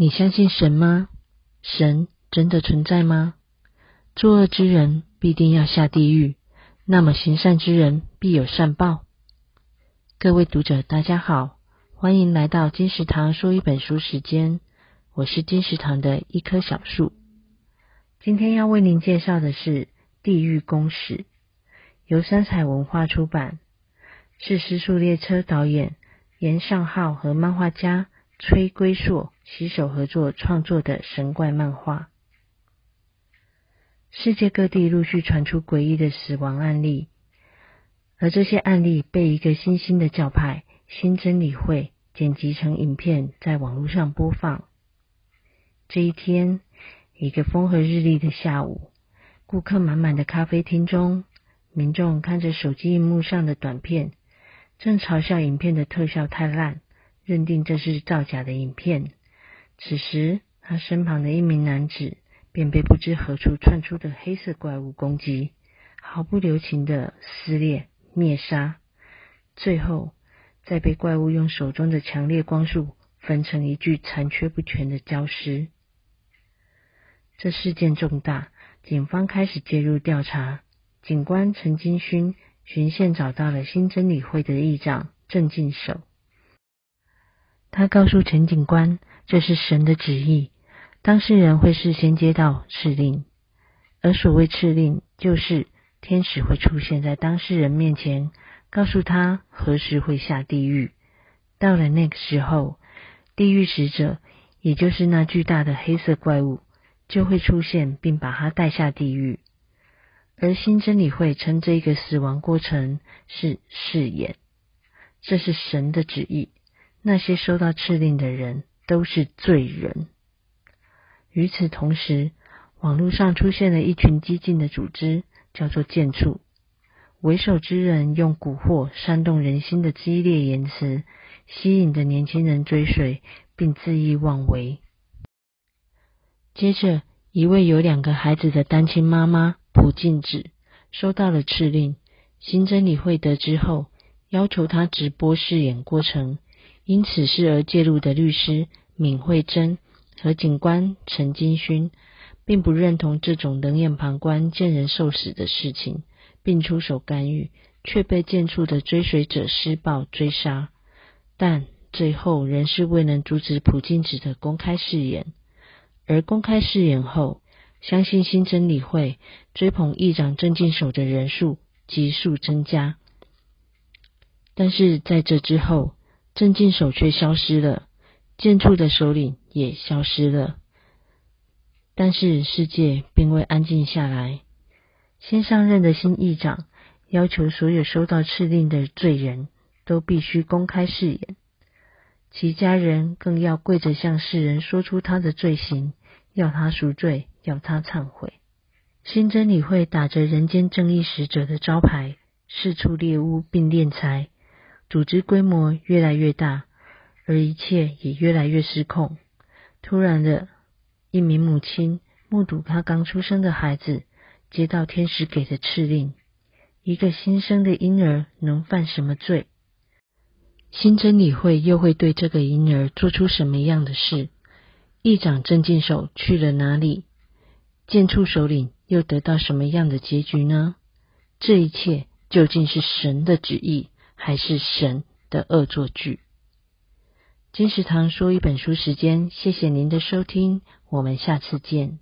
你相信神吗？神真的存在吗？作恶之人必定要下地狱，那么行善之人必有善报。各位读者，大家好，欢迎来到金石堂说一本书时间，我是金石堂的一棵小树。今天要为您介绍的是《地狱公使》，由三彩文化出版，是尸速列车导演严尚浩和漫画家崔圭硕携手合作创作的神怪漫画。世界各地陆续传出诡异的死亡案例，而这些案例被一个新兴的教派——新真理会剪辑成影片，在网络上播放。这一天，一个风和日丽的下午，顾客满满的咖啡厅中，民众看着手机荧幕上的短片，正嘲笑影片的特效太烂。认定这是造假的影片。此时，他身旁的一名男子便被不知何处窜出的黑色怪物攻击，毫不留情的撕裂、灭杀，最后再被怪物用手中的强烈光束焚成一具残缺不全的焦尸。这事件重大，警方开始介入调查。警官陈金勋循线找到了新真理会的议长郑进守。他告诉陈警官，这是神的旨意，当事人会事先接到敕令，而所谓敕令，就是天使会出现在当事人面前，告诉他何时会下地狱。到了那个时候，地狱使者，也就是那巨大的黑色怪物，就会出现，并把他带下地狱。而新真理会称这个死亡过程是试验，这是神的旨意。那些收到敕令的人都是罪人。与此同时，网络上出现了一群激进的组织，叫做“贱畜”。为首之人用蛊惑、煽动人心的激烈言辞，吸引着年轻人追随，并恣意妄为。接着，一位有两个孩子的单亲妈妈朴静子收到了敕令，新真理会得知后，要求她直播试演过程。因此事而介入的律师闵慧珍和警官陈金勋，并不认同这种冷眼旁观、见人受死的事情，并出手干预，却被建处的追随者施暴追杀。但最后仍是未能阻止朴静子的公开誓言。而公开誓言后，相信新真理会追捧议长郑进守的人数急速增加。但是在这之后，镇静手却消失了，贱畜的首领也消失了。但是世界并未安静下来，新上任的新议长要求所有收到敕令的罪人都必须公开誓言，其家人更要跪着向世人说出他的罪行，要他赎罪，要他忏悔。新真理会打着人间正义使者的招牌，四处猎巫并敛财。组织规模越来越大，而一切也越来越失控。突然的，一名母亲目睹她刚出生的孩子接到天使给的敕令，一个新生的婴儿能犯什么罪？新真理会又会对这个婴儿做出什么样的事？议长郑进守去了哪里？贱畜首领又得到什么样的结局呢？这一切究竟是神的旨意，还是神的恶作剧。金石堂说一本书时间，谢谢您的收听，我们下次见。